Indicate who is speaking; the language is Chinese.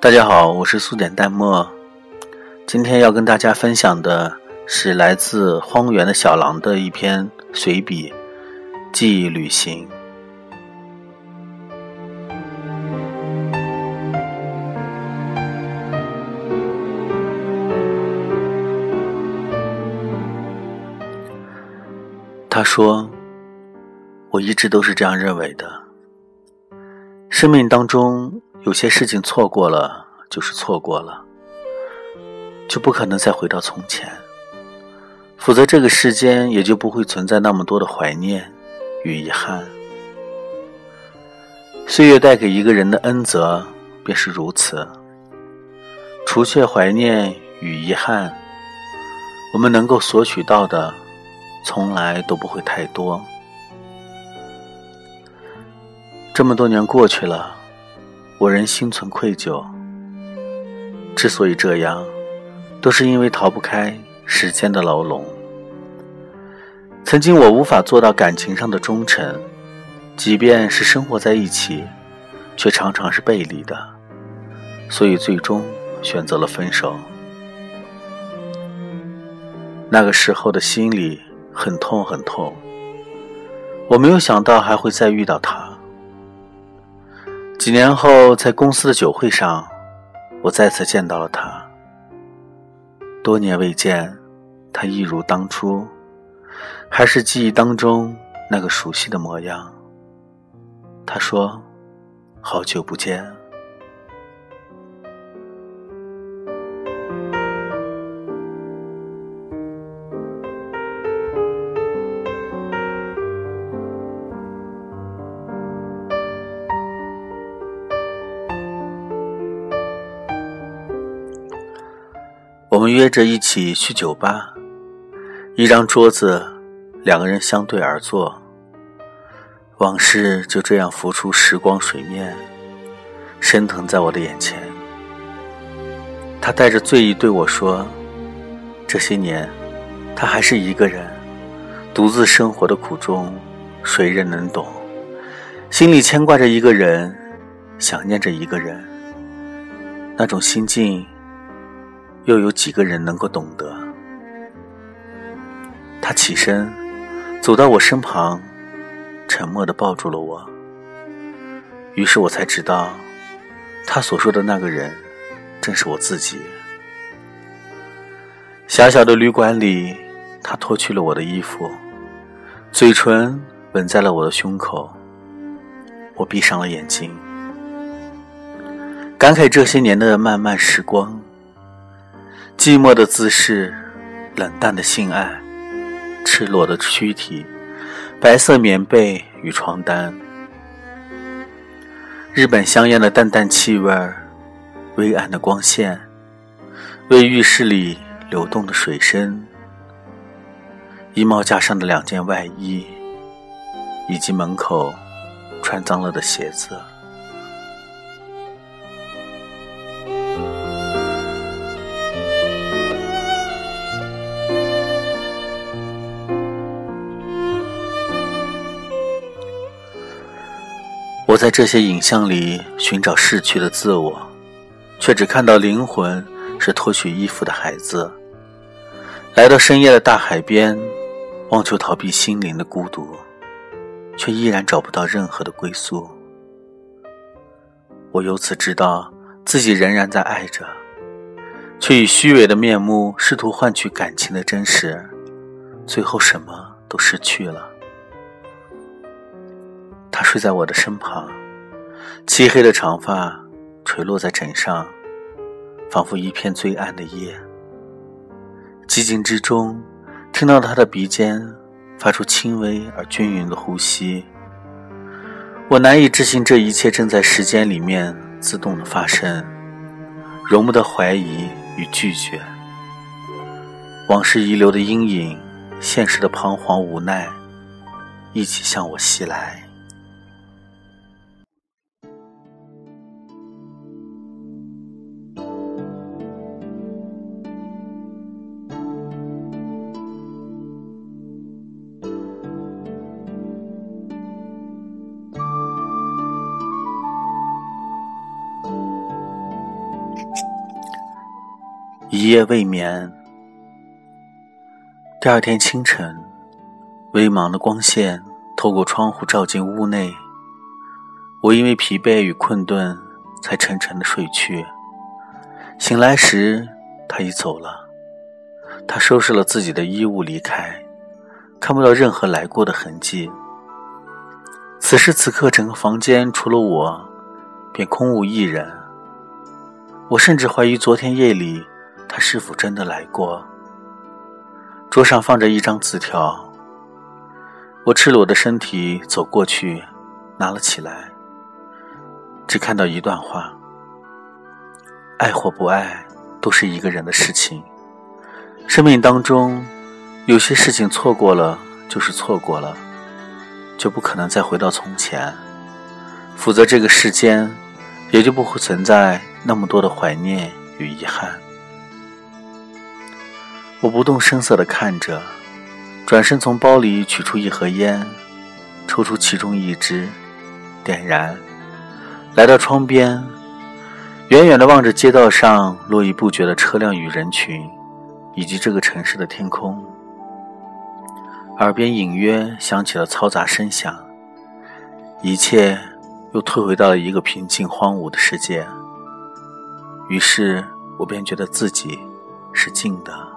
Speaker 1: 大家好，我是苏简淡漠。今天要跟大家分享的是来自荒原的小狼的一篇随笔《记忆旅行》。他说：“我一直都是这样认为的。生命当中有些事情错过了，就是错过了，就不可能再回到从前。否则，这个世间也就不会存在那么多的怀念与遗憾。岁月带给一个人的恩泽便是如此。除却怀念与遗憾，我们能够索取到的。”从来都不会太多。这么多年过去了，我仍心存愧疚。之所以这样，都是因为逃不开时间的牢笼。曾经我无法做到感情上的忠诚，即便是生活在一起，却常常是背离的，所以最终选择了分手。那个时候的心里。很痛很痛，我没有想到还会再遇到他。几年后，在公司的酒会上，我再次见到了他。多年未见，他一如当初，还是记忆当中那个熟悉的模样。他说：“好久不见。”们约着一起去酒吧，一张桌子，两个人相对而坐。往事就这样浮出时光水面，升腾在我的眼前。他带着醉意对我说：“这些年，他还是一个人，独自生活的苦衷，谁人能懂？心里牵挂着一个人，想念着一个人，那种心境。”又有几个人能够懂得？他起身，走到我身旁，沉默的抱住了我。于是我才知道，他所说的那个人，正是我自己。狭小的旅馆里，他脱去了我的衣服，嘴唇吻在了我的胸口。我闭上了眼睛，感慨这些年的漫漫时光。寂寞的姿势，冷淡的性爱，赤裸的躯体，白色棉被与床单，日本香烟的淡淡气味，微暗的光线，卫浴室里流动的水声，衣帽架上的两件外衣，以及门口穿脏了的鞋子。我在这些影像里寻找逝去的自我，却只看到灵魂是脱去衣服的孩子，来到深夜的大海边，望求逃避心灵的孤独，却依然找不到任何的归宿。我由此知道自己仍然在爱着，却以虚伪的面目试图换取感情的真实，最后什么都失去了。睡在我的身旁，漆黑的长发垂落在枕上，仿佛一片最暗的夜。寂静之中，听到他的鼻尖发出轻微而均匀的呼吸。我难以置信这一切正在时间里面自动的发生，容不得怀疑与拒绝。往事遗留的阴影，现实的彷徨无奈，一起向我袭来。一夜未眠。第二天清晨，微茫的光线透过窗户照进屋内，我因为疲惫与困顿，才沉沉的睡去。醒来时，他已走了。他收拾了自己的衣物离开，看不到任何来过的痕迹。此时此刻，整个房间除了我，便空无一人。我甚至怀疑昨天夜里他是否真的来过。桌上放着一张字条，我赤裸的身体走过去，拿了起来，只看到一段话：爱或不爱，都是一个人的事情。生命当中，有些事情错过了就是错过了，就不可能再回到从前，否则这个世间也就不会存在那么多的怀念与遗憾。我不动声色地看着，转身从包里取出一盒烟，抽出其中一支，点燃，来到窗边，远远地望着街道上络绎不绝的车辆与人群，以及这个城市的天空，耳边隐约响起了嘈杂声响，一切又退回到了一个平静荒芜的世界。于是我便觉得自己是静的。